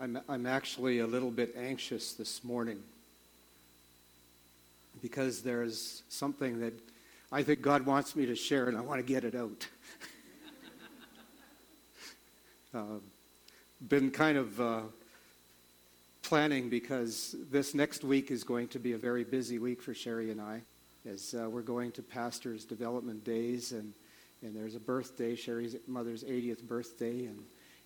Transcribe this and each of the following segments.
I'm, I'm actually a little bit anxious this morning because there's something that I think God wants me to share and I want to get it out. uh, been kind of uh, planning because this next week is going to be a very busy week for Sherry and I as uh, we're going to Pastor's Development Days and, and there's a birthday, Sherry's mother's 80th birthday, and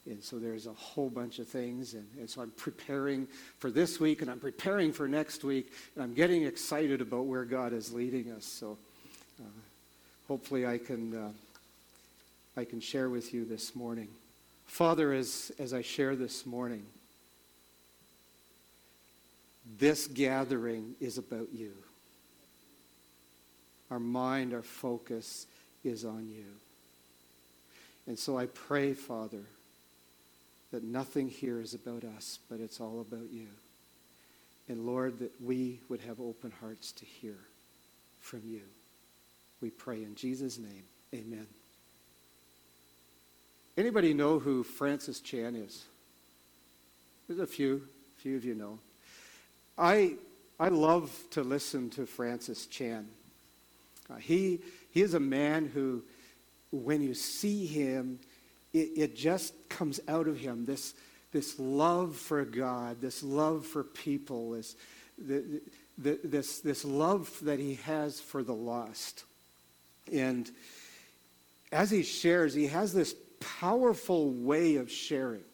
and so there's a whole bunch of things. And, and, so I'm preparing for this week and I'm preparing for next week. And I'm getting excited about where God is leading us. So uh, hopefully I can, uh, I can share with you this morning. Father, as, as I share this morning, this gathering is about you. Our mind, our focus is on you. And so I pray, Father, that nothing here is about us, but it's all about you. And Lord, that we would have open hearts to hear from you. We pray in Jesus' name. Amen. Anybody know who Francis Chan is? There's a few, a few of you know. I, I love to listen to Francis Chan. Uh, he, he is a man who, when you see him, it, it just comes out of him this, this love for God, this love for people, this, the, the, this, this love that he has for the lost. And as he shares, he has this powerful way of sharing.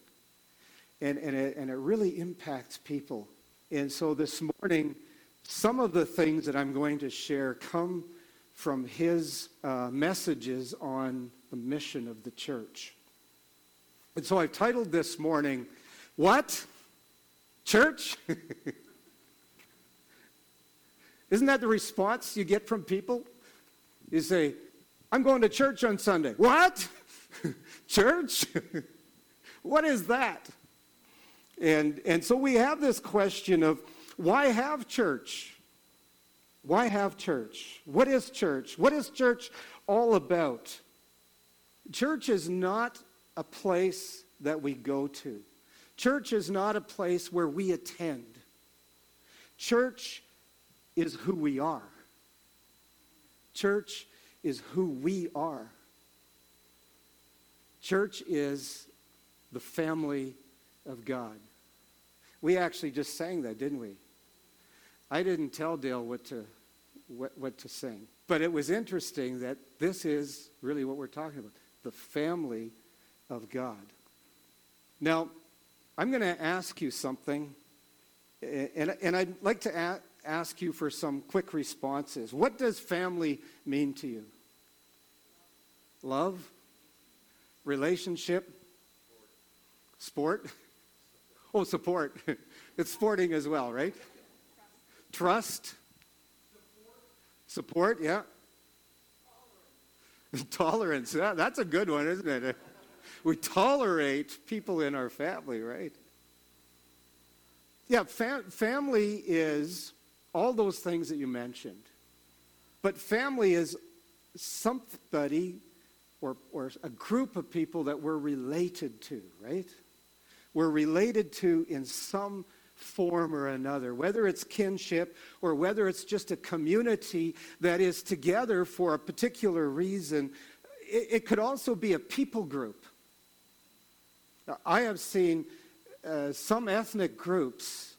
And, and, it, and it really impacts people. And so this morning, some of the things that I'm going to share come from his uh, messages on the mission of the church. And so I've titled this morning, What? Church? Isn't that the response you get from people? You say, I'm going to church on Sunday. What? church? what is that? And, and so we have this question of why have church? Why have church? What is church? What is church all about? Church is not a place that we go to. Church is not a place where we attend. Church is who we are. Church is who we are. Church is the family of God. We actually just sang that, didn't we? I didn't tell Dale what to, what, what to sing. But it was interesting that this is really what we're talking about the family of God. Now, I'm going to ask you something, and, and I'd like to a- ask you for some quick responses. What does family mean to you? Love? Relationship? Sport? Oh, support. It's sporting as well, right? Trust? Support, yeah. Tolerance. Tolerance. Yeah, that's a good one, isn't it? We tolerate people in our family, right? Yeah, fam- family is all those things that you mentioned. But family is somebody or, or a group of people that we're related to, right? We're related to in some form or another, whether it's kinship or whether it's just a community that is together for a particular reason. It, it could also be a people group. I have seen uh, some ethnic groups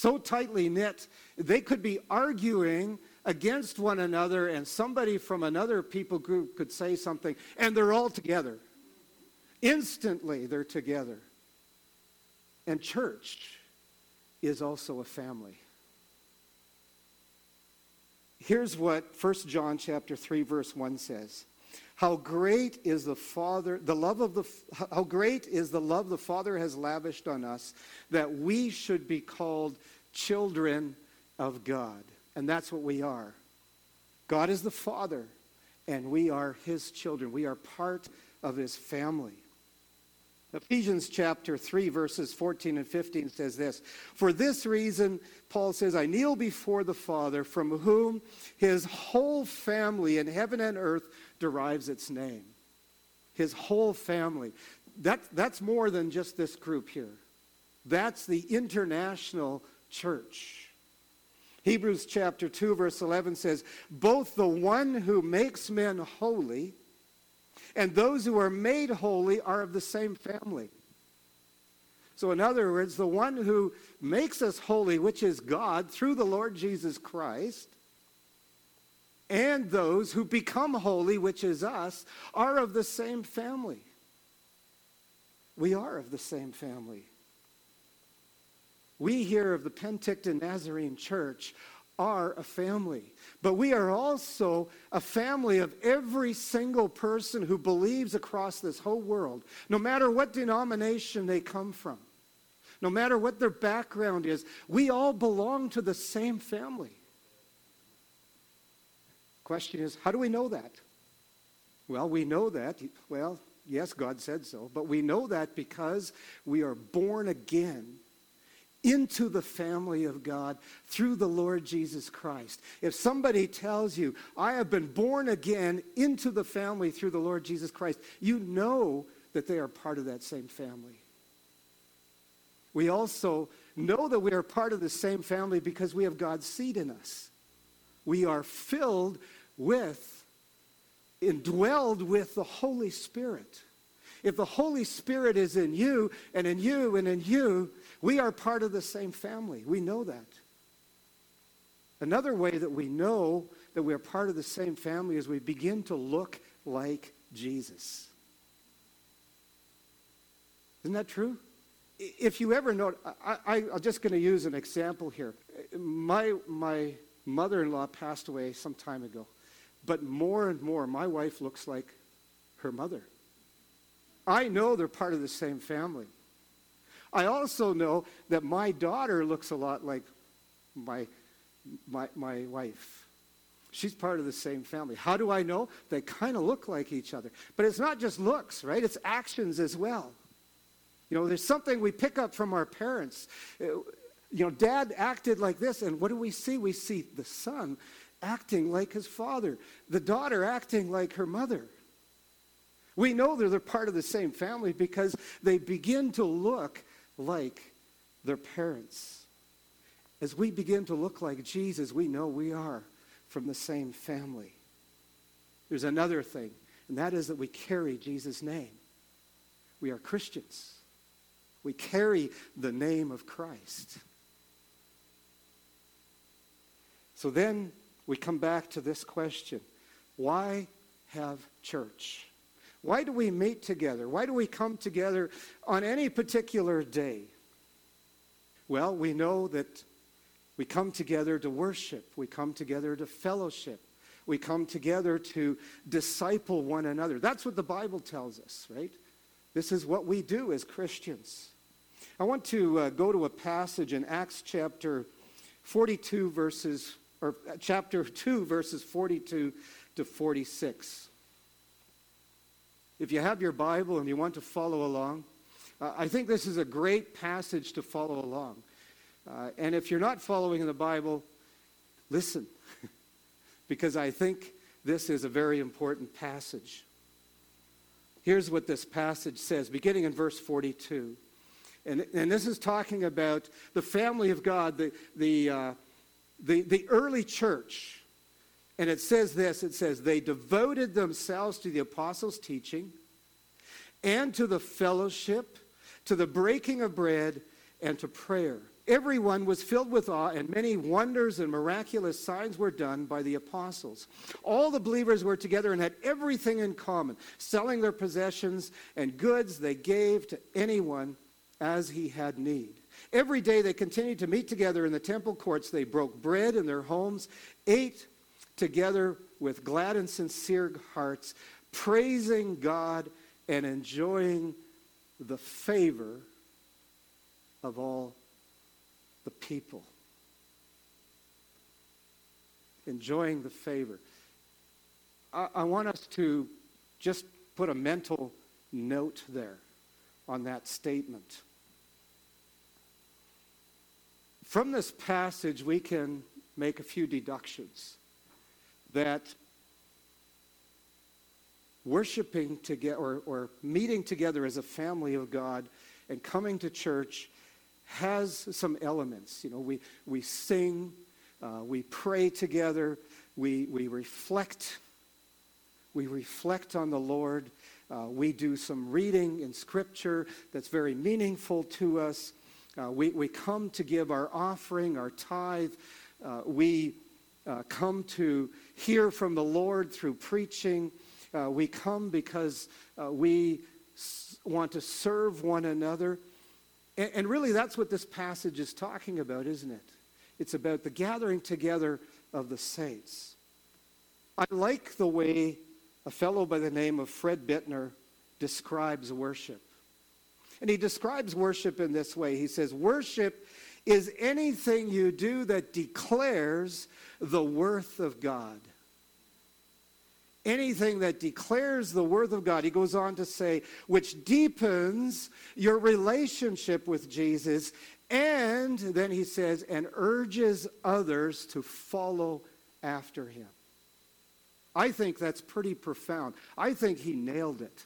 so tightly knit, they could be arguing against one another, and somebody from another people group could say something, and they're all together. Instantly, they're together. And church is also a family. Here's what 1 John chapter 3 verse 1 says. How great is the Father, the love of the, how great is the love the Father has lavished on us that we should be called children of God. And that's what we are. God is the Father, and we are His children. We are part of His family. Ephesians chapter 3, verses 14 and 15 says this For this reason, Paul says, I kneel before the Father, from whom his whole family in heaven and earth derives its name. His whole family. That, that's more than just this group here. That's the international church. Hebrews chapter 2, verse 11 says, Both the one who makes men holy and those who are made holy are of the same family. So, in other words, the one who makes us holy, which is God, through the Lord Jesus Christ, and those who become holy, which is us, are of the same family. We are of the same family. We here of the Penticton Nazarene Church are a family. But we are also a family of every single person who believes across this whole world, no matter what denomination they come from, no matter what their background is. We all belong to the same family. Question is, how do we know that? Well, we know that. Well, yes, God said so, but we know that because we are born again into the family of God through the Lord Jesus Christ. If somebody tells you, I have been born again into the family through the Lord Jesus Christ, you know that they are part of that same family. We also know that we are part of the same family because we have God's seed in us. We are filled with, indwelled with the Holy Spirit. If the Holy Spirit is in you and in you and in you, we are part of the same family. We know that. Another way that we know that we are part of the same family is we begin to look like Jesus. Isn't that true? If you ever know, I, I'm just going to use an example here. My, my mother in law passed away some time ago, but more and more, my wife looks like her mother. I know they're part of the same family. I also know that my daughter looks a lot like my, my, my wife. She's part of the same family. How do I know? They kind of look like each other. But it's not just looks, right? It's actions as well. You know, there's something we pick up from our parents. Uh, you know, dad acted like this, and what do we see? We see the son acting like his father, the daughter acting like her mother. We know they're part of the same family because they begin to look like their parents. As we begin to look like Jesus, we know we are from the same family. There's another thing, and that is that we carry Jesus' name. We are Christians. We carry the name of Christ. So then we come back to this question why have church? Why do we meet together? Why do we come together on any particular day? Well, we know that we come together to worship, we come together to fellowship, we come together to disciple one another. That's what the Bible tells us, right? This is what we do as Christians. I want to uh, go to a passage in Acts chapter 42, verses, or uh, chapter 2, verses 42 to 46. If you have your Bible and you want to follow along, uh, I think this is a great passage to follow along. Uh, and if you're not following the Bible, listen, because I think this is a very important passage. Here's what this passage says, beginning in verse 42. And, and this is talking about the family of God, the, the, uh, the, the early church. And it says this it says, They devoted themselves to the apostles' teaching and to the fellowship, to the breaking of bread, and to prayer. Everyone was filled with awe, and many wonders and miraculous signs were done by the apostles. All the believers were together and had everything in common. Selling their possessions and goods, they gave to anyone as he had need. Every day they continued to meet together in the temple courts. They broke bread in their homes, ate together with glad and sincere hearts, praising God and enjoying the favor of all the people. Enjoying the favor. I, I, want us to just put a mental note there on that statement. From this passage, we can make a few deductions that worshiping together or, or meeting together as a family of God and coming to church has some elements. You know, we, we sing, uh, we pray together, we, we reflect. We reflect on the Lord. Uh, we do some reading in Scripture that's very meaningful to us. Uh, we, we come to give our offering, our tithe. Uh, we uh, come to hear from the Lord through preaching. Uh, we come because uh, we s- want to serve one another. And, and really, that's what this passage is talking about, isn't it? It's about the gathering together of the saints. I like the way a fellow by the name of Fred Bittner describes worship. And he describes worship in this way He says, Worship is anything you do that declares the worth of God. Anything that declares the worth of God, he goes on to say, which deepens your relationship with Jesus, and then he says, and urges others to follow after him. I think that's pretty profound. I think he nailed it.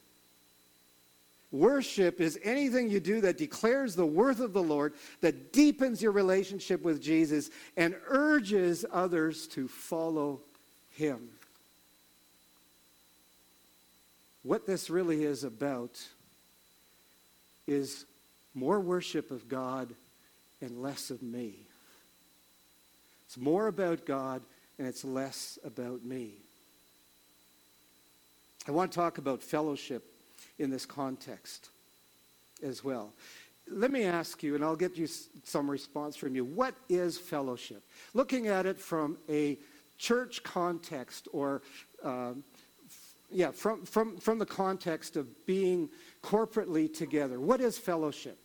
Worship is anything you do that declares the worth of the Lord, that deepens your relationship with Jesus, and urges others to follow him. What this really is about is more worship of God and less of me. It's more about God and it's less about me. I want to talk about fellowship in this context as well. Let me ask you, and I'll get you some response from you. What is fellowship? Looking at it from a church context, or um, yeah, from, from, from the context of being corporately together, what is fellowship?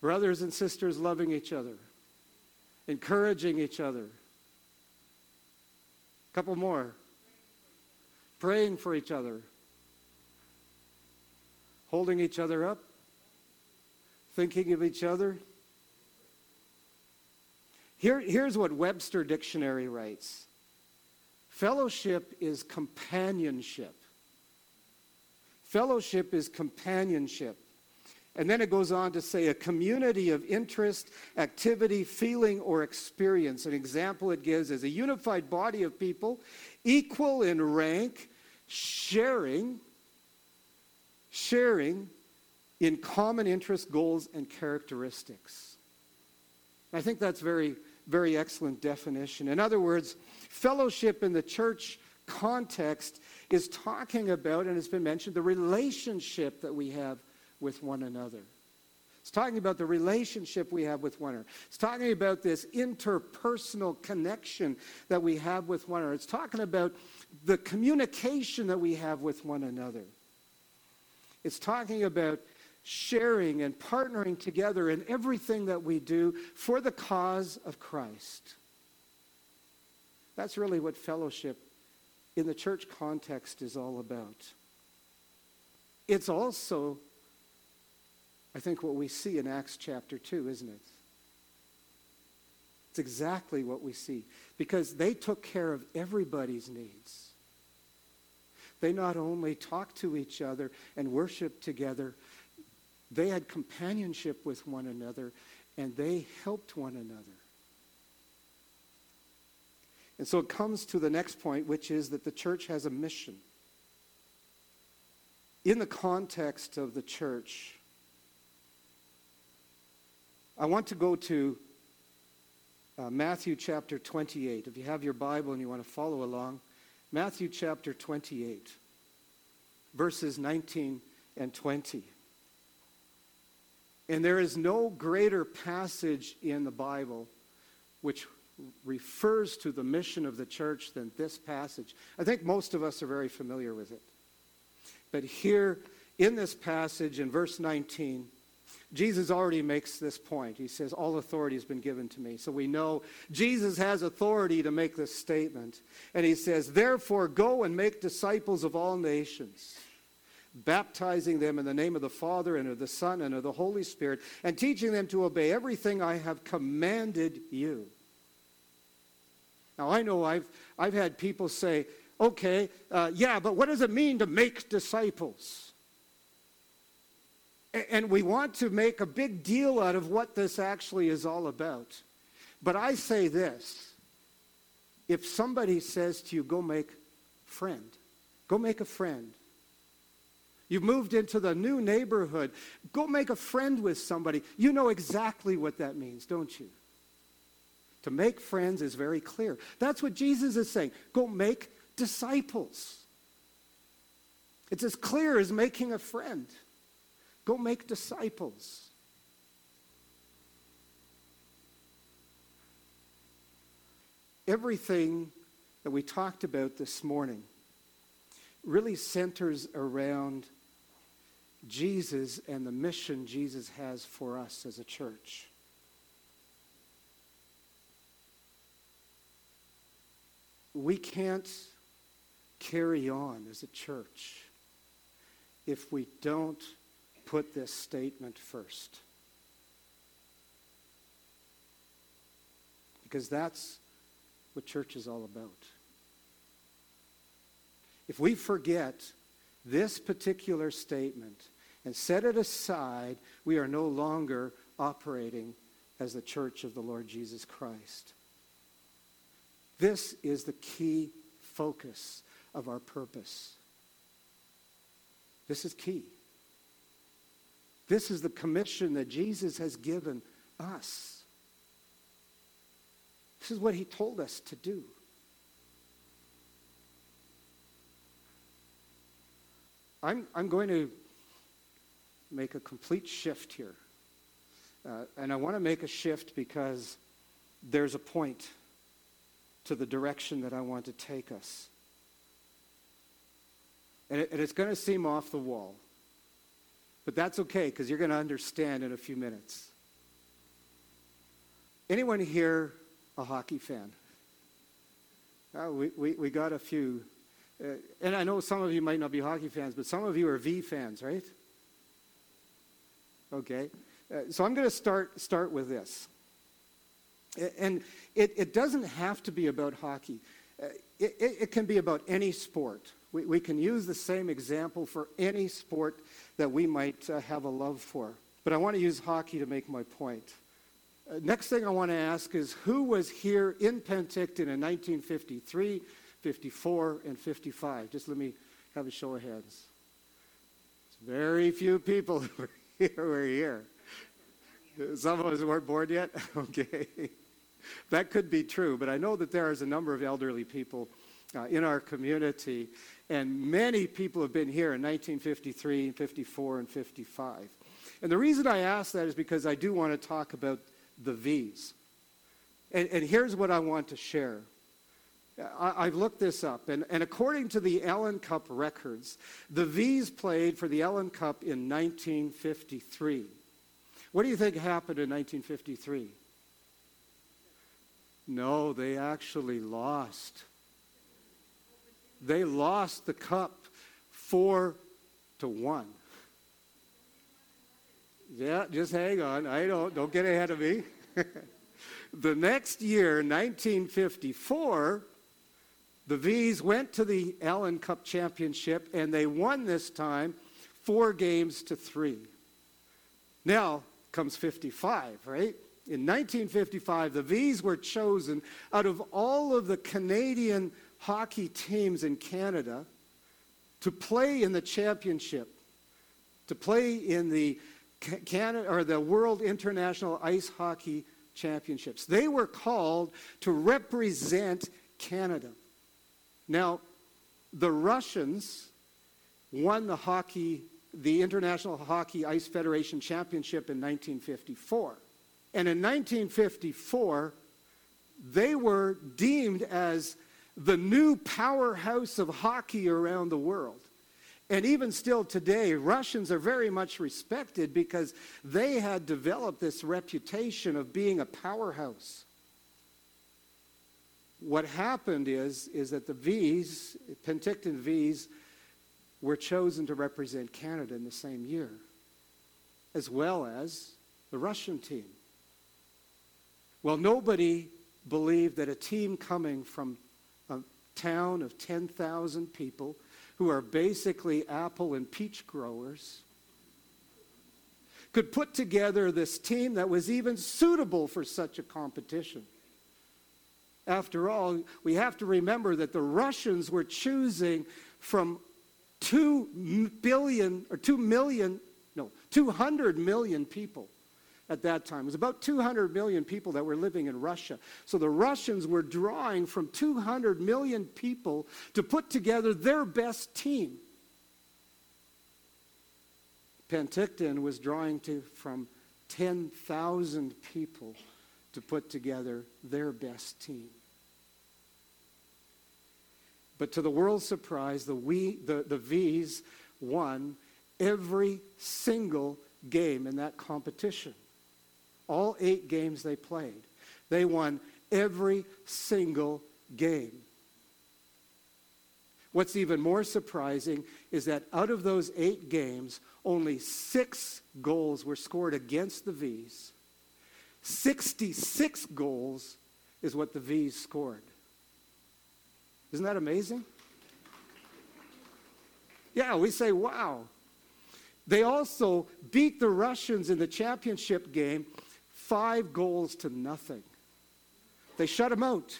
Brothers and sisters loving each other, encouraging each other, A couple more. Praying for each other. Holding each other up. Thinking of each other. Here, here's what Webster Dictionary writes Fellowship is companionship. Fellowship is companionship. And then it goes on to say a community of interest, activity, feeling, or experience. An example it gives is a unified body of people, equal in rank, sharing, sharing in common interests, goals, and characteristics. I think that's very, very excellent definition. In other words, fellowship in the church context is talking about, and it's been mentioned, the relationship that we have with one another. It's talking about the relationship we have with one another. It's talking about this interpersonal connection that we have with one another. It's talking about the communication that we have with one another. It's talking about sharing and partnering together in everything that we do for the cause of Christ. That's really what fellowship in the church context is all about. It's also I think, what we see in Acts chapter 2, isn't it? It's exactly what we see. Because they took care of everybody's needs. They not only talked to each other and worshiped together, they had companionship with one another and they helped one another. And so it comes to the next point, which is that the church has a mission. In the context of the church, I want to go to uh, Matthew chapter 28. If you have your Bible and you want to follow along, Matthew chapter 28, verses 19 and 20. And there is no greater passage in the Bible which refers to the mission of the church than this passage. I think most of us are very familiar with it. But here in this passage, in verse 19, Jesus already makes this point. He says, All authority has been given to me. So we know Jesus has authority to make this statement. And he says, Therefore, go and make disciples of all nations, baptizing them in the name of the Father and of the Son and of the Holy Spirit, and teaching them to obey everything I have commanded you. Now, I know I've, I've had people say, Okay, uh, yeah, but what does it mean to make disciples? And we want to make a big deal out of what this actually is all about. But I say this if somebody says to you, go make friend, go make a friend. You've moved into the new neighborhood. Go make a friend with somebody. You know exactly what that means, don't you? To make friends is very clear. That's what Jesus is saying. Go make disciples. It's as clear as making a friend. Go make disciples. Everything that we talked about this morning really centers around Jesus and the mission Jesus has for us as a church. We can't carry on as a church if we don't put this statement first. Because that's what church is all about. If we forget this particular statement and set it aside, we are no longer operating as the church of the Lord Jesus Christ. This is the key focus of our purpose. This is key. This is the commission that Jesus has given us. This is what he told us to do. I'm, I'm going to make a complete shift here. Uh, and I want to make a shift because there's a point to the direction that I want to take us. And, it, and it's going to seem off the wall. But that's okay because you're going to understand in a few minutes. Anyone here a hockey fan? Uh, we, we, we got a few. Uh, and I know some of you might not be hockey fans, but some of you are V fans, right? Okay. Uh, so I'm going to start, start with this. And it, it doesn't have to be about hockey. Uh, it, it, it can be about any sport. We, we can use the same example for any sport that we might uh, have a love for. But I want to use hockey to make my point. Uh, next thing I want to ask is who was here in Penticton in 1953, 54, and 55? Just let me have a show of hands. It's very few people who were here. Were here. Some of us weren't born yet? okay. that could be true, but I know that there is a number of elderly people uh, in our community and many people have been here in 1953, 54, and 55. And the reason I ask that is because I do want to talk about the Vees. And, and here's what I want to share. I, have looked this up, and, and according to the Allen Cup records, the Vees played for the Allen Cup in 1953. What do you think happened in 1953? No, they actually lost they lost the cup four to one. Yeah, just hang on. I don't don't get ahead of me. the next year, 1954, the Vees went to the Allen Cup Championship and they won this time four games to three. Now comes 55, right? In 1955, the Vees were chosen out of all of the Canadian hockey teams in Canada to play in the championship, to play in the Canada or the World International Ice Hockey Championships. They were called to represent Canada. Now, the Russians won the hockey the International Hockey Ice Federation Championship in 1954. And in 1954, they were deemed as the new powerhouse of hockey around the world. And even still today, Russians are very much respected because they had developed this reputation of being a powerhouse. What happened is, is that the Vees, Penticton Vees, were chosen to represent Canada in the same year, as well as the Russian team. Well, nobody believed that a team coming from town of 10,000 people who are basically apple and peach growers could put together this team that was even suitable for such a competition. After all, we have to remember that the Russians were choosing from 2 billion or 2 million, no, 200 million people at that time. It was about 200 million people that were living in Russia. So the Russians were drawing from 200 million people to put together their best team. Penticton was drawing to, from 10,000 people to put together their best team. But to the world's surprise, the, we, the, the Vees won every single game in that competition. All eight games they played. They won every single game. What's even more surprising is that out of those eight games, only six goals were scored against the Vees. 66 goals is what the Vees scored. Isn't that amazing? Yeah, we say, wow. They also beat the Russians in the championship game five goals to nothing. They shut them out.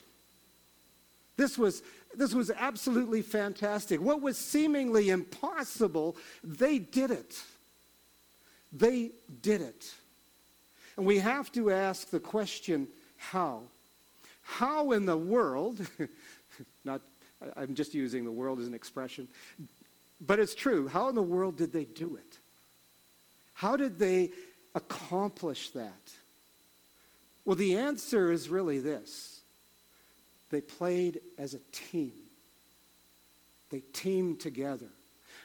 This was, this was absolutely fantastic. What was seemingly impossible, they did it. They did it. And we have to ask the question how? How in the world, not, I'm just using the world as an expression, but it's true. How in the world did they do it? How did they accomplish that? Well, the answer is really this they played as a team, they teamed together.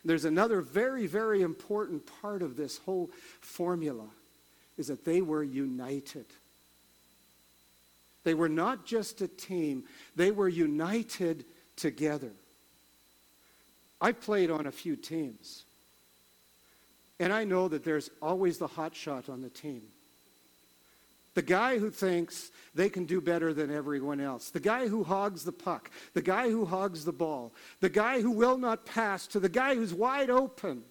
There's another very, very important part of this whole formula is that they were united. They were not just a team, they were united together. I played on a few teams. And I know that there's always the hot shot on the team. The guy who thinks they can do better than everyone else. The guy who hogs the puck. The guy who hogs the ball. The guy who will not pass to the guy who's wide open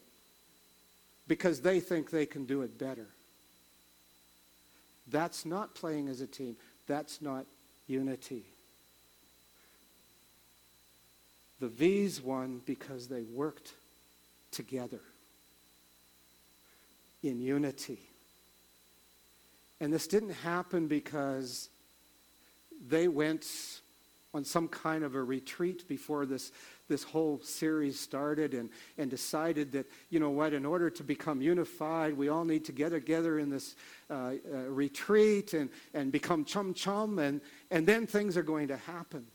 because they think they can do it better. That's not playing as a team. That's not unity. The Vees won because they worked together in unity. And this didn't happen because they went on some kind of a retreat before this, this whole series started and, and decided that, you know what, in order to become unified, we all need to get together in this uh, uh, retreat and, and become chum chum, and, and then things are going to happen.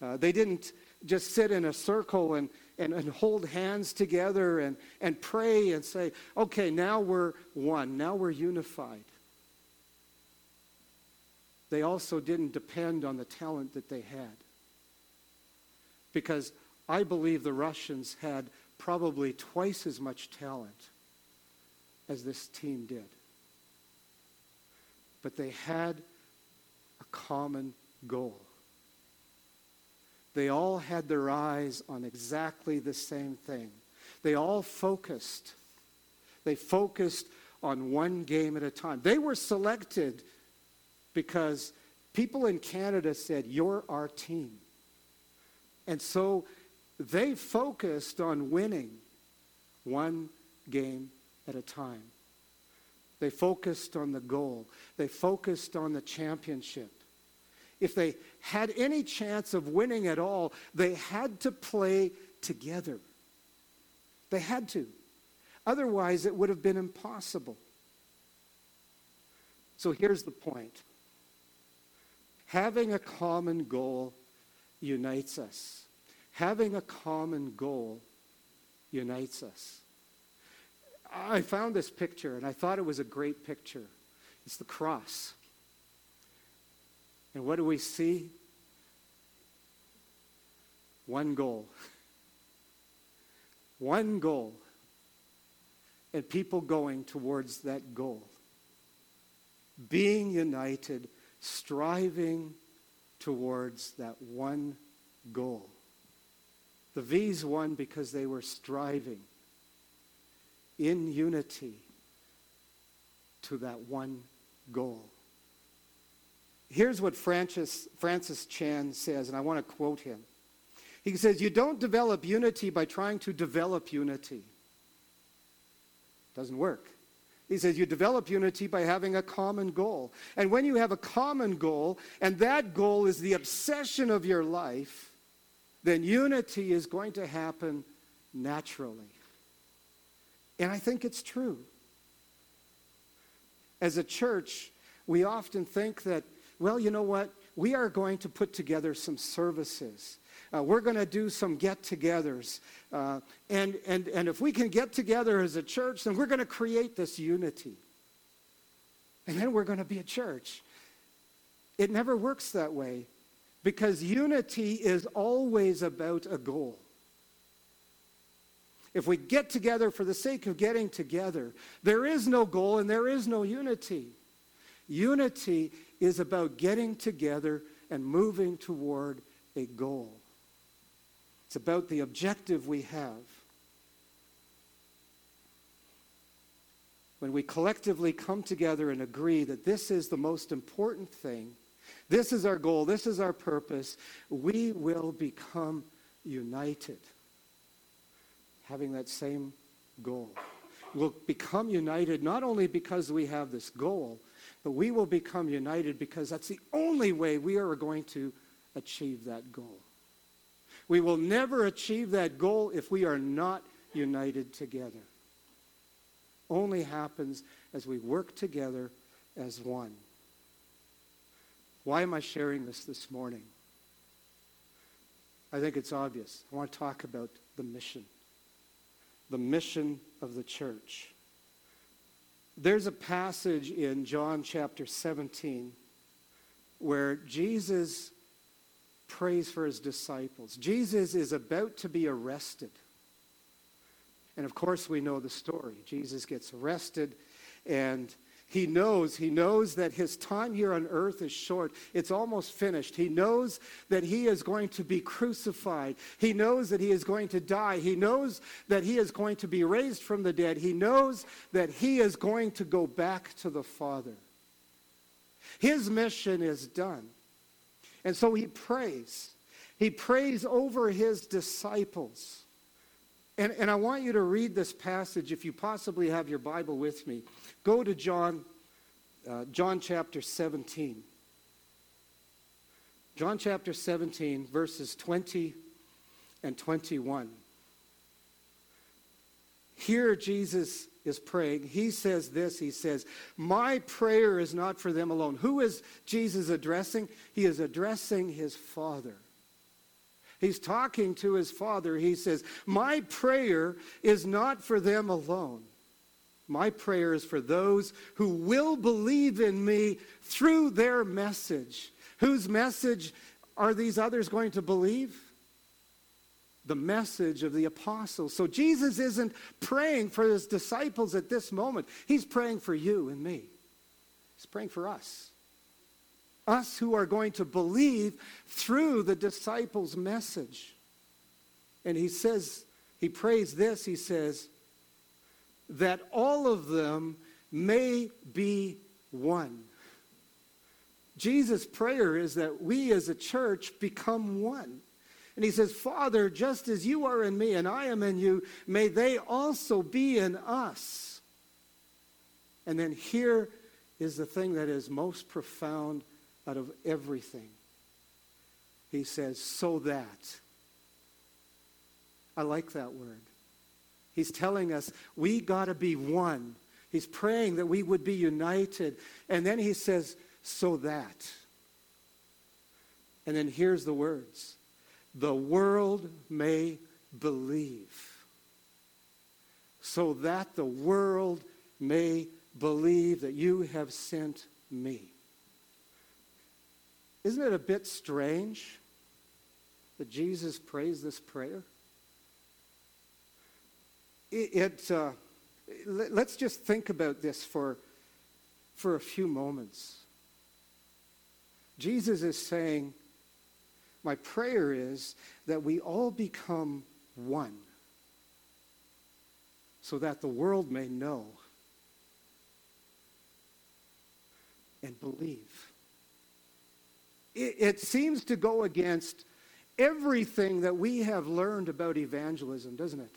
Uh, they didn't just sit in a circle and, and, and hold hands together and, and pray and say, okay, now we're one, now we're unified. They also didn't depend on the talent that they had. Because I believe the Russians had probably twice as much talent as this team did. But they had a common goal. They all had their eyes on exactly the same thing. They all focused. They focused on one game at a time. They were selected because people in Canada said, You're our team. And so they focused on winning one game at a time. They focused on the goal, they focused on the championship if they had any chance of winning at all, they had to play together. They had to. Otherwise, it would have been impossible. So here's the point having a common goal unites us. Having a common goal unites us. I found this picture and I thought it was a great picture. It's the cross. And what do we see? One goal. One goal. And people going towards that goal. Being united, striving towards that one goal. The Vees won because they were striving in unity to that one goal. Here's what Francis, Francis Chan says, and I want to quote him. He says, You don't develop unity by trying to develop unity. Doesn't work. He says you develop unity by having a common goal. And when you have a common goal, and that goal is the obsession of your life, then unity is going to happen naturally. And I think it's true. As a church, we often think that, well, you know what? We are going to put together some services. Uh, we're going to do some get togethers. Uh, and, and, and if we can get together as a church, then we're going to create this unity. And then we're going to be a church. It never works that way because unity is always about a goal. If we get together for the sake of getting together, there is no goal and there is no unity. Unity is about getting together and moving toward a goal. It's about the objective we have. When we collectively come together and agree that this is the most important thing, this is our goal, this is our purpose, we will become united, having that same goal. We'll become united not only because we have this goal, but we will become united because that's the only way we are going to achieve that goal. We will never achieve that goal if we are not united together. Only happens as we work together as one. Why am I sharing this this morning? I think it's obvious. I want to talk about the mission, the mission of the church. There's a passage in John chapter 17 where Jesus prays for his disciples. Jesus is about to be arrested. And of course, we know the story. Jesus gets arrested, and he knows, he knows that his time here on earth is short. It's almost finished. He knows that he is going to be crucified. He knows that he is going to die. He knows that he is going to be raised from the dead. He knows that he is going to go back to the Father. His mission is done. And so he prays. He prays over his disciples. And, and I want you to read this passage if you possibly have your Bible with me. Go to John, uh, John chapter 17. John chapter 17, verses 20 and 21. Here, Jesus is praying, he says this He says, My prayer is not for them alone. Who is Jesus addressing? He is addressing his Father. He's talking to his Father. He says, My prayer is not for them alone. My prayer is for those who will believe in me through their message. Whose message are these others going to believe? The message of the apostles. So Jesus isn't praying for his disciples at this moment. He's praying for you and me. He's praying for us. Us who are going to believe through the disciples' message. And he says, he prays this, he says, that all of them may be one. Jesus' prayer is that we as a church become one. And he says, Father, just as you are in me and I am in you, may they also be in us. And then here is the thing that is most profound out of everything. He says, so that. I like that word. He's telling us we got to be one. He's praying that we would be united. And then he says, so that. And then here's the words the world may believe. So that the world may believe that you have sent me. Isn't it a bit strange that Jesus prays this prayer? It, it uh, let's just think about this for, for a few moments. Jesus is saying, my prayer is that we all become one so that the world may know and believe. It, it seems to go against everything that we have learned about evangelism, doesn't it?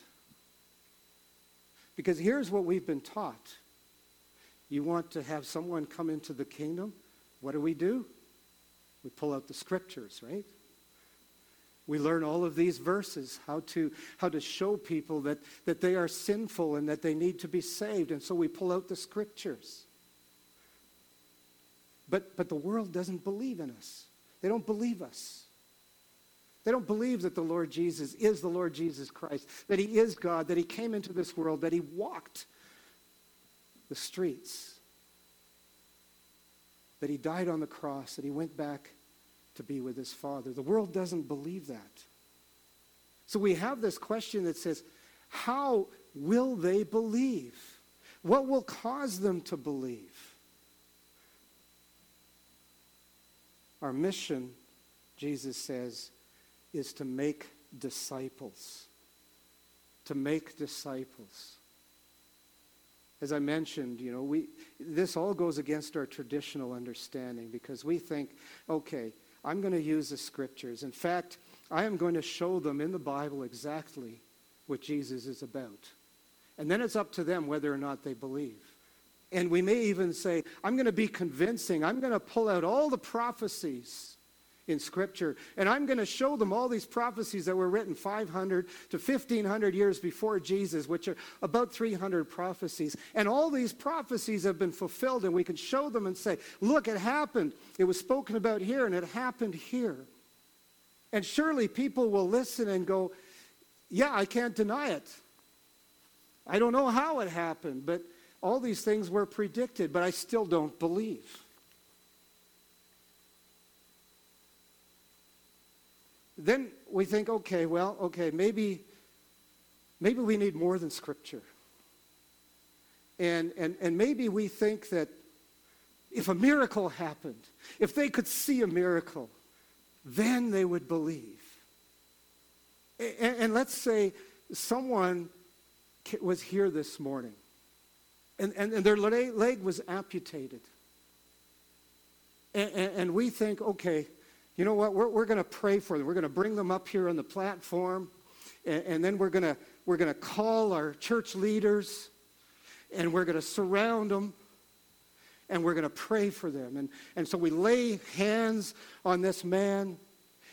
Because here's what we've been taught. You want to have someone come into the kingdom? What do we do? We pull out the scriptures, right? We learn all of these verses, how to, how to show people that, that they are sinful and that they need to be saved. And so we pull out the scriptures. But, but the world doesn't believe in us. They don't believe us. They don't believe that the Lord Jesus is the Lord Jesus Christ, that he is God, that he came into this world, that he walked the streets, that he died on the cross, that he went back to be with his Father. The world doesn't believe that. So we have this question that says, how will they believe? What will cause them to believe? Our mission, Jesus says, is to make disciples. To make disciples. As I mentioned, you know, we, this all goes against our traditional understanding because we think, okay, I'm going to use the scriptures. In fact, I am going to show them in the Bible exactly what Jesus is about. And then it's up to them whether or not they believe. And we may even say, I'm going to be convincing. I'm going to pull out all the prophecies in Scripture. And I'm going to show them all these prophecies that were written 500 to 1500 years before Jesus, which are about 300 prophecies. And all these prophecies have been fulfilled, and we can show them and say, Look, it happened. It was spoken about here, and it happened here. And surely people will listen and go, Yeah, I can't deny it. I don't know how it happened, but all these things were predicted, but I still don't believe. Then we think, okay, well, okay, maybe, maybe we need more than Scripture. And, and, and maybe we think that if a miracle happened, if they could see a miracle, then they would believe. And, and let's say someone was here this morning and, and, and their leg was amputated. And, and, we think, okay, you know what? We're, we're going to pray for them. We're going to bring them up here on the platform, and, and then we're going to we're going to call our church leaders, and we're going to surround them, and we're going to pray for them. And, and so we lay hands on this man,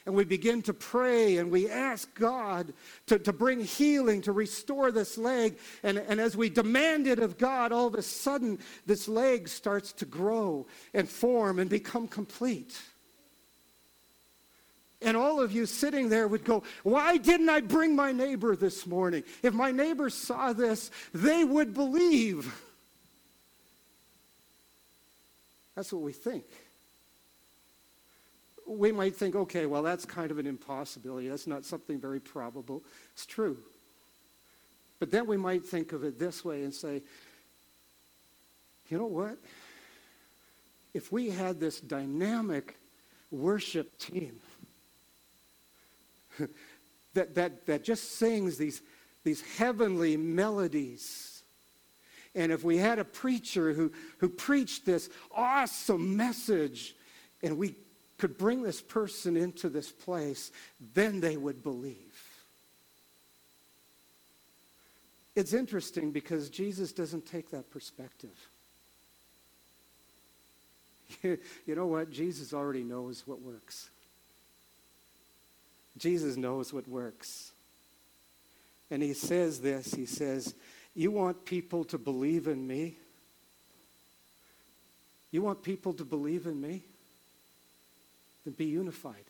and we begin to pray, and we ask God to, to bring healing, to restore this leg. And, and as we demand it of God, all of a sudden, this leg starts to grow and form and become complete. And all of you sitting there would go, Why didn't I bring my neighbor this morning? If my neighbor saw this, they would believe. That's what we think. We might think, okay, well, that's kind of an impossibility. That's not something very probable. It's true. But then we might think of it this way and say, you know what? If we had this dynamic worship team, that, that, that just sings these, these heavenly melodies. And if we had a preacher who, who preached this awesome message and we could bring this person into this place, then they would believe. It's interesting because Jesus doesn't take that perspective. you know what? Jesus already knows what works. Jesus knows what works. And he says this He says, You want people to believe in me? You want people to believe in me? Then be unified.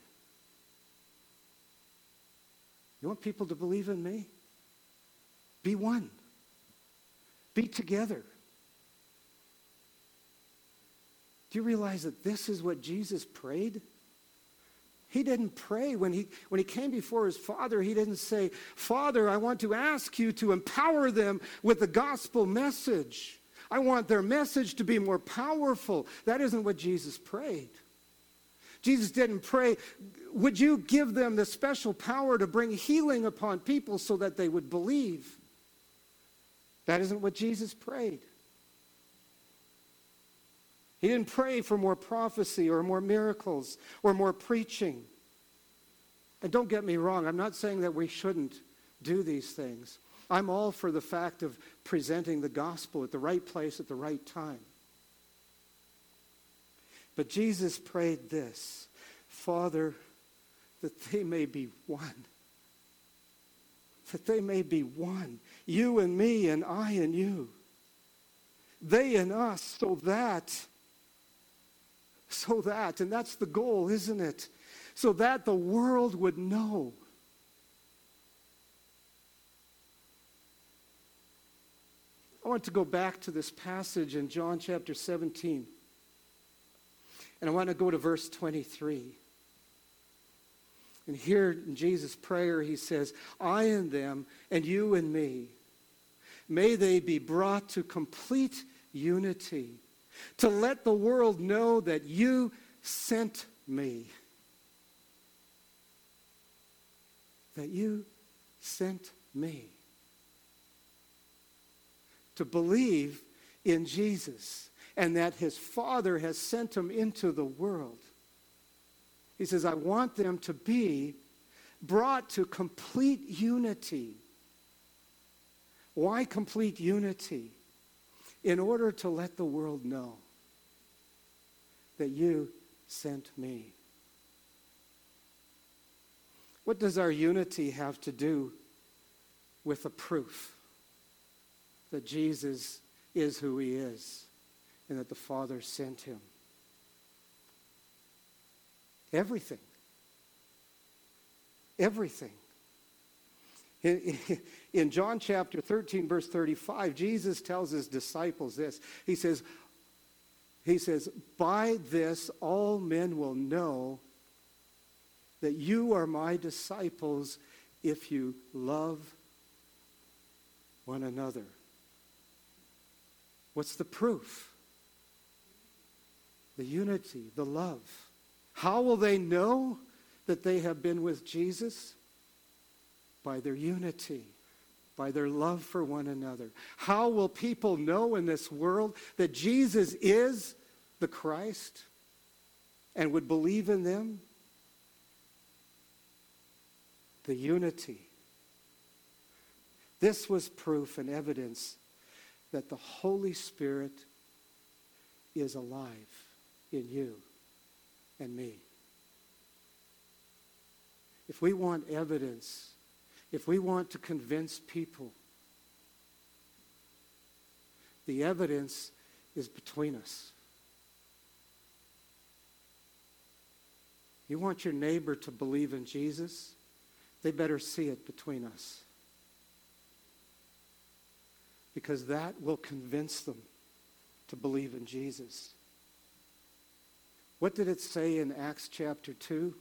You want people to believe in me? Be one. Be together. Do you realize that this is what Jesus prayed? He didn't pray when he, when he came before his father. He didn't say, Father, I want to ask you to empower them with the gospel message. I want their message to be more powerful. That isn't what Jesus prayed. Jesus didn't pray, Would you give them the special power to bring healing upon people so that they would believe? That isn't what Jesus prayed. He didn't pray for more prophecy or more miracles or more preaching. And don't get me wrong, I'm not saying that we shouldn't do these things. I'm all for the fact of presenting the gospel at the right place at the right time. But Jesus prayed this Father, that they may be one. That they may be one. You and me, and I and you. They and us, so that, so that, and that's the goal, isn't it? So that the world would know. I want to go back to this passage in John chapter 17. And I want to go to verse 23. And here in Jesus' prayer, he says, I and them, and you and me, may they be brought to complete unity, to let the world know that you sent me. That you sent me. To believe in Jesus and that his Father has sent him into the world. He says, I want them to be brought to complete unity. Why complete unity? In order to let the world know that you sent me. What does our unity have to do with the proof that Jesus is who he is and that the Father sent him? Everything. Everything. In, John chapter 13, verse 35, Jesus tells his disciples this. He says, he says, By this all men will know that you are my disciples if you love one another. What's the proof? The unity, the love. How will they know that they have been with Jesus? By their unity, by their love for one another. How will people know in this world that Jesus is the Christ and would believe in them? The unity. This was proof and evidence that the Holy Spirit is alive in you and me. If we want evidence, if we want to convince people, the evidence is between us. You want your neighbor to believe in Jesus? They better see it between us. Because that will convince them to believe in Jesus. What did it say in Acts chapter 2?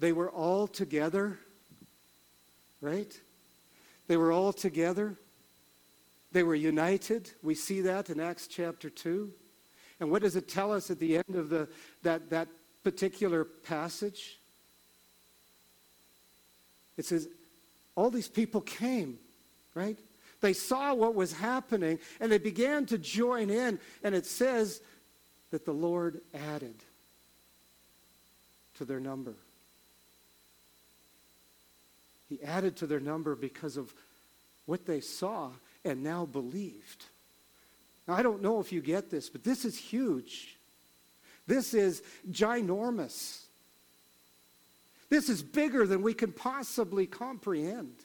They were all together, right? They were all together. They were united. We see that in Acts chapter 2. And what does it tell us at the end of the, that, that particular passage? It says, all these people came, right? They saw what was happening and they began to join in. And it says that the Lord added to their number. He added to their number because of what they saw and now believed. Now, I don't know if you get this, but this is huge. This is ginormous. This is bigger than we can possibly comprehend.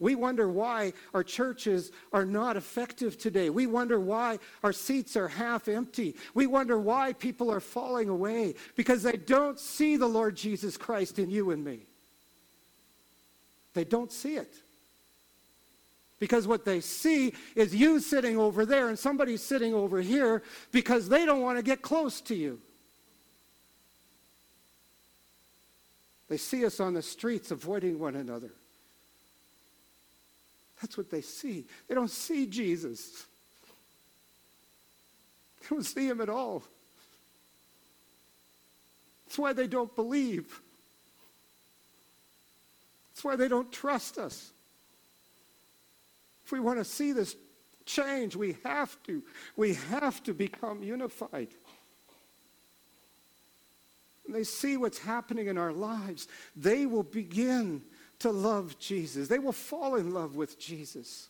We wonder why our churches are not effective today. We wonder why our seats are half empty. We wonder why people are falling away because they don't see the Lord Jesus Christ in you and me. They don't see it. Because what they see is you sitting over there and somebody sitting over here because they don't want to get close to you. They see us on the streets avoiding one another. That's what they see. They don't see Jesus. They don't see him at all. That's why they don't believe. That's why they don't trust us. If we want to see this change. We have to. We have to become unified. When they see what's happening in our lives, they will begin to love Jesus. They will fall in love with Jesus.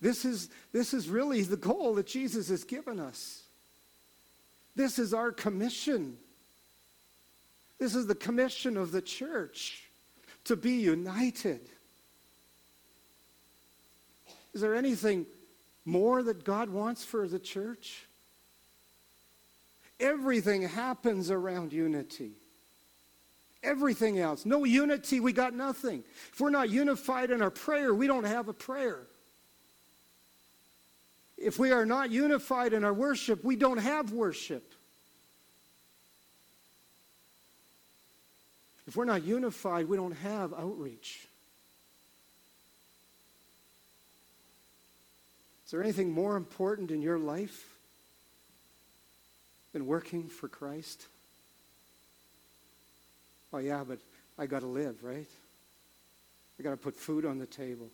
This is, this is really the goal that Jesus has given us. This is our commission. This is the commission of the church to be united. Is there anything more that God wants for the church? Everything happens around unity. Everything else. No unity, we got nothing. If we're not unified in our prayer, we don't have a prayer. If we are not unified in our worship, we don't have worship. If we're not unified, we don't have outreach. Is there anything more important in your life than working for Christ? Oh, yeah, but I got to live, right? I got to put food on the table.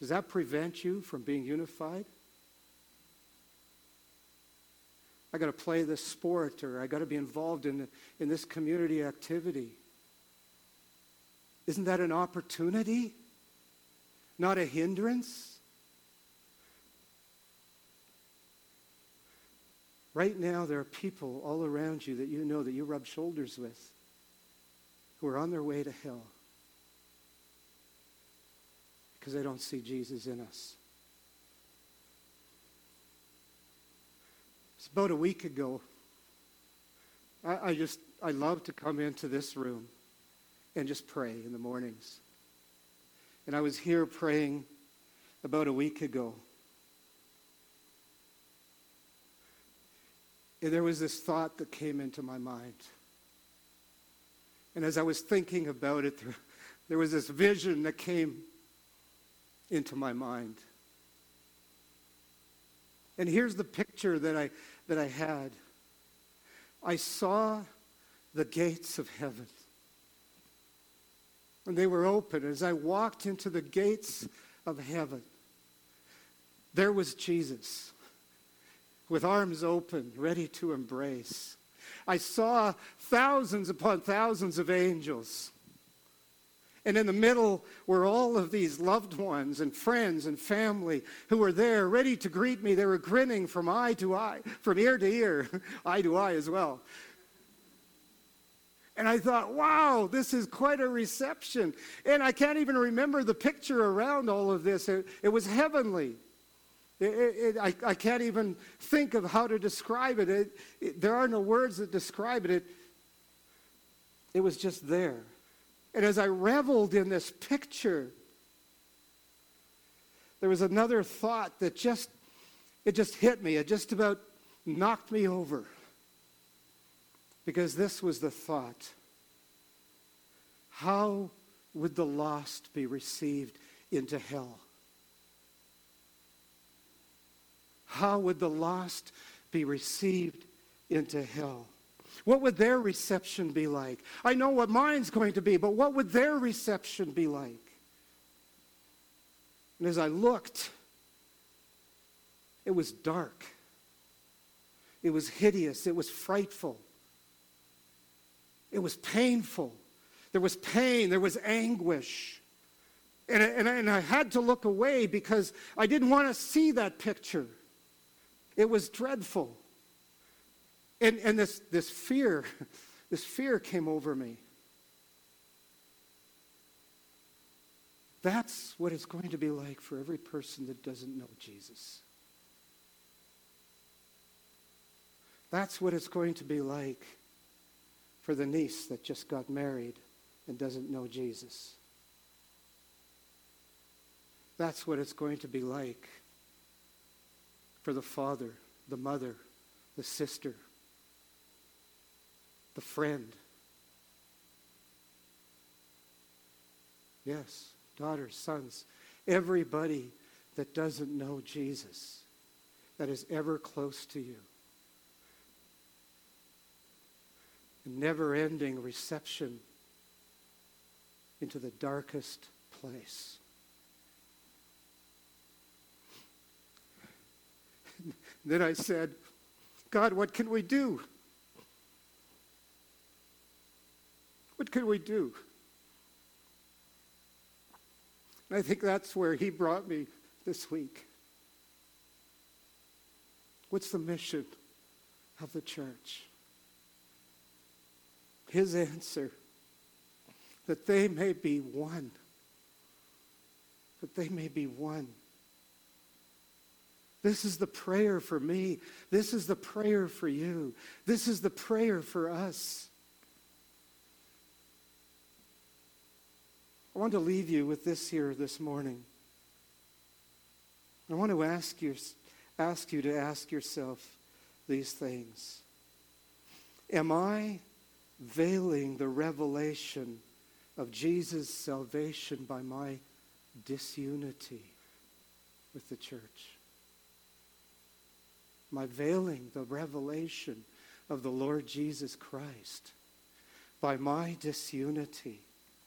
Does that prevent you from being unified? I got to play this sport or I got to be involved in, in this community activity. Isn't that an opportunity? Not a hindrance? Right now, there are people all around you that you know that you rub shoulders with who are on their way to hell because they don't see Jesus in us. It's about a week ago. I, I just, I love to come into this room and just pray in the mornings. And I was here praying about a week ago. And there was this thought that came into my mind. And as I was thinking about it, there, there was this vision that came into my mind. And here's the picture that I, that I had I saw the gates of heaven. And they were open. As I walked into the gates of heaven, there was Jesus with arms open, ready to embrace. I saw thousands upon thousands of angels. And in the middle were all of these loved ones and friends and family who were there ready to greet me. They were grinning from eye to eye, from ear to ear, eye to eye as well. And I thought, wow, this is quite a reception. And I can't even remember the picture around all of this. It, it was heavenly. It, it, I, I, can't even think of how to describe it. There are no words that describe it. It was just there. And as I reveled in this picture, there was another thought that just it just hit me. It just about knocked me over. Because this was the thought. How would the lost be received into hell? How would the lost be received into hell? What would their reception be like? I know what mine's going to be, but what would their reception be like? And as I looked, it was dark. It was hideous. It was frightful. It was painful. There was pain. There was anguish. And, and, and I had to look away because I didn't want to see that picture. It was dreadful. And, and this, this fear, this fear came over me. That's what it's going to be like for every person that doesn't know Jesus. That's what it's going to be like for the niece that just got married and doesn't know Jesus. That's what it's going to be like for the father, the mother, the sister, the friend. Yes, daughters, sons, everybody that doesn't know Jesus, that is ever close to you. A never ending reception into the darkest place. Then I said, God, what can we do? What can we do? And I think that's where he brought me this week. What's the mission of the church? His answer that they may be one. That they may be one. This is the prayer for me. This is the prayer for you. This is the prayer for us. I want to leave you with this here this morning. I want to ask you, ask you to ask yourself these things. Am I veiling the revelation of Jesus' salvation by my disunity with the church? I veiling the revelation of the Lord Jesus Christ by my disunity?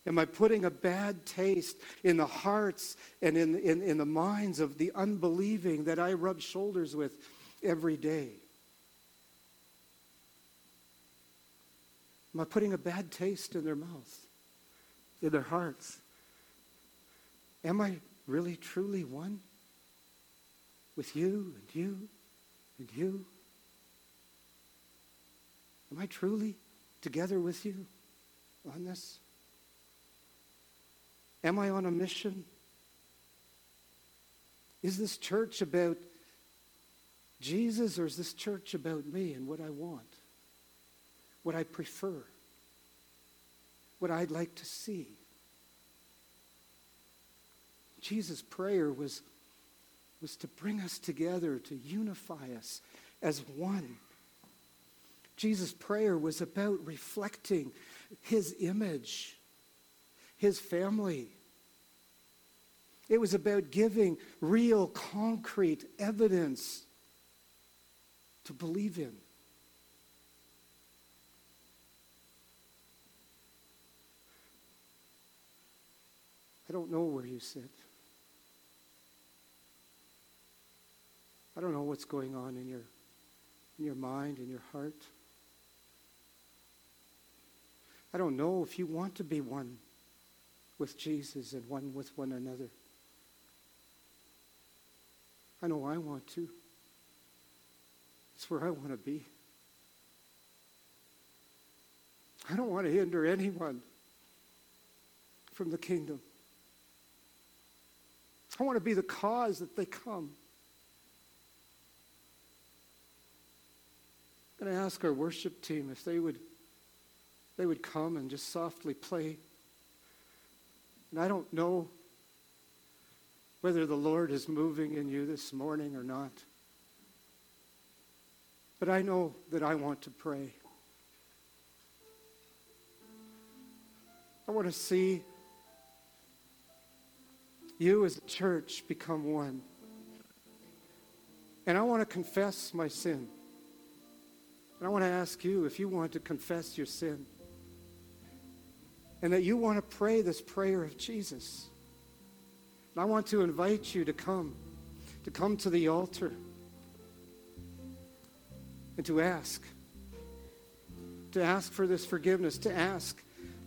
Am I putting a bad taste in the hearts and in, in, in the minds of the unbelieving that I rub shoulders with every day? Am I putting a bad taste in their mouths, in their hearts? Am I really, truly one with you and you and you? Am I truly together with you on this? Am I on a mission? Is this church about Jesus or is this church about me and what I want? What I prefer? What I'd like to see? Jesus' prayer was, was to bring us together, to unify us as one. Jesus' prayer was about reflecting his image, his family, it was about giving real, concrete evidence to believe in. I don't know where you sit. I don't know what's going on in your, in your mind, in your heart. I don't know if you want to be one with Jesus and one with one another. I know I want to. It's where I want to be. I don't want to hinder anyone from the kingdom. I want to be the cause that they come. I'm going to ask our worship team if they would they would come and just softly play. And I don't know whether the Lord is moving in you this morning or not. But I know that I want to pray. I want to see you as a church become one. And I want to confess my sin. And I want to ask you if you want to confess your sin. And that you want to pray this prayer of Jesus. And I want to invite you to come, to come to the altar and to ask, to ask for this forgiveness, to ask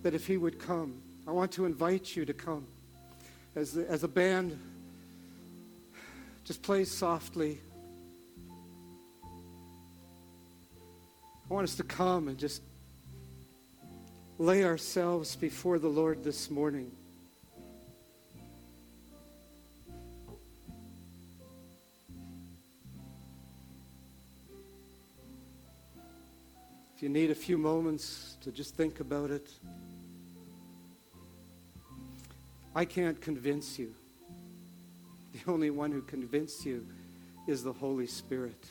that if He would come. I want to invite you to come. As, the, as a band just plays softly, I want us to come and just lay ourselves before the Lord this morning. If you need a few moments to just think about it, I can't convince you. The only one who convinces you is the Holy Spirit.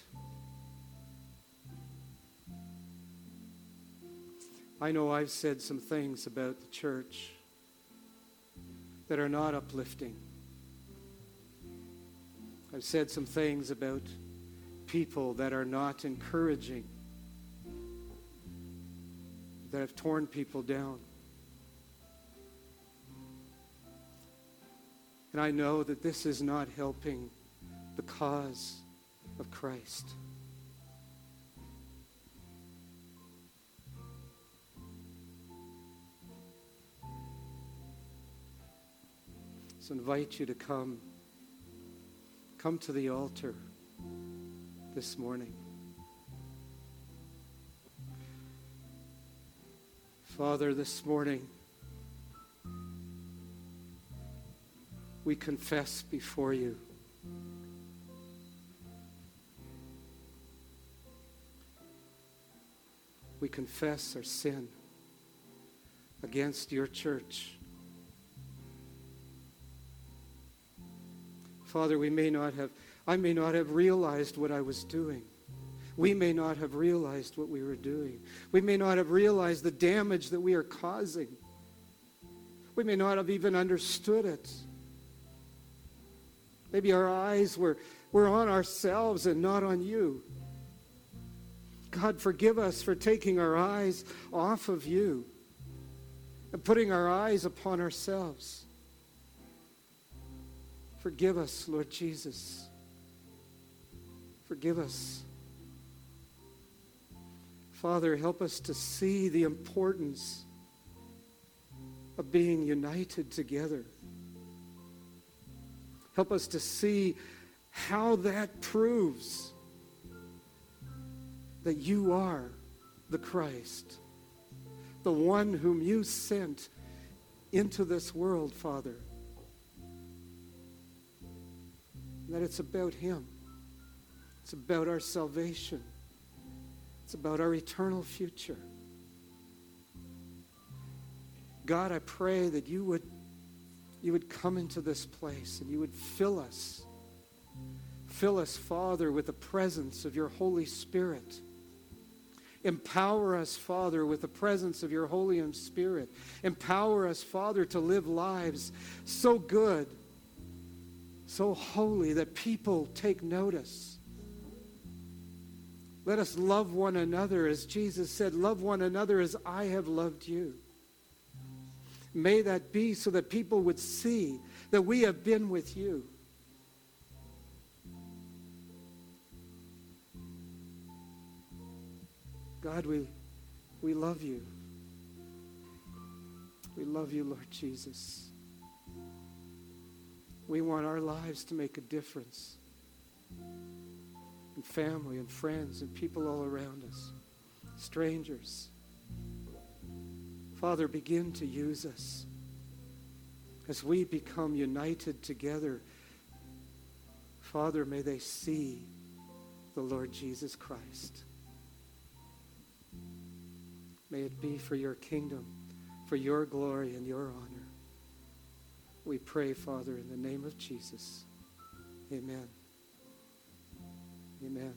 I know I've said some things about the church that are not uplifting. I've said some things about people that are not encouraging that have torn people down. And I know that this is not helping the cause of Christ. So invite you to come. Come to the altar this morning. Father, this morning, we confess before you. We confess our sin against your church. Father, we may not have, I may not have realized what I was doing. We may not have realized what we were doing. We may not have realized the damage that we are causing. We may not have even understood it. Maybe our eyes were, were on ourselves and not on you. God, forgive us for taking our eyes off of you and putting our eyes upon ourselves. Forgive us, Lord Jesus. Forgive us. Father, help us to see the importance of being united together. Help us to see how that proves that you are the Christ, the one whom you sent into this world, Father. That it's about Him, it's about our salvation, it's about our eternal future. God, I pray that you would you would come into this place and you would fill us. Fill us, Father, with the presence of your Holy Spirit. Empower us, Father, with the presence of your Holy Spirit. Empower us, Father, to live lives so good, so holy that people take notice. Let us love one another as Jesus said, Love one another as I have loved you. May that be so that people would see that we have been with you. God, we, we love you. We love you, Lord Jesus. We want our lives to make a difference in family and friends and people all around us, strangers. Father, begin to use us as we become united together. Father, may they see the Lord Jesus Christ. May it be for your kingdom, for your glory and your honor. We pray, Father, in the name of Jesus. Amen. Amen.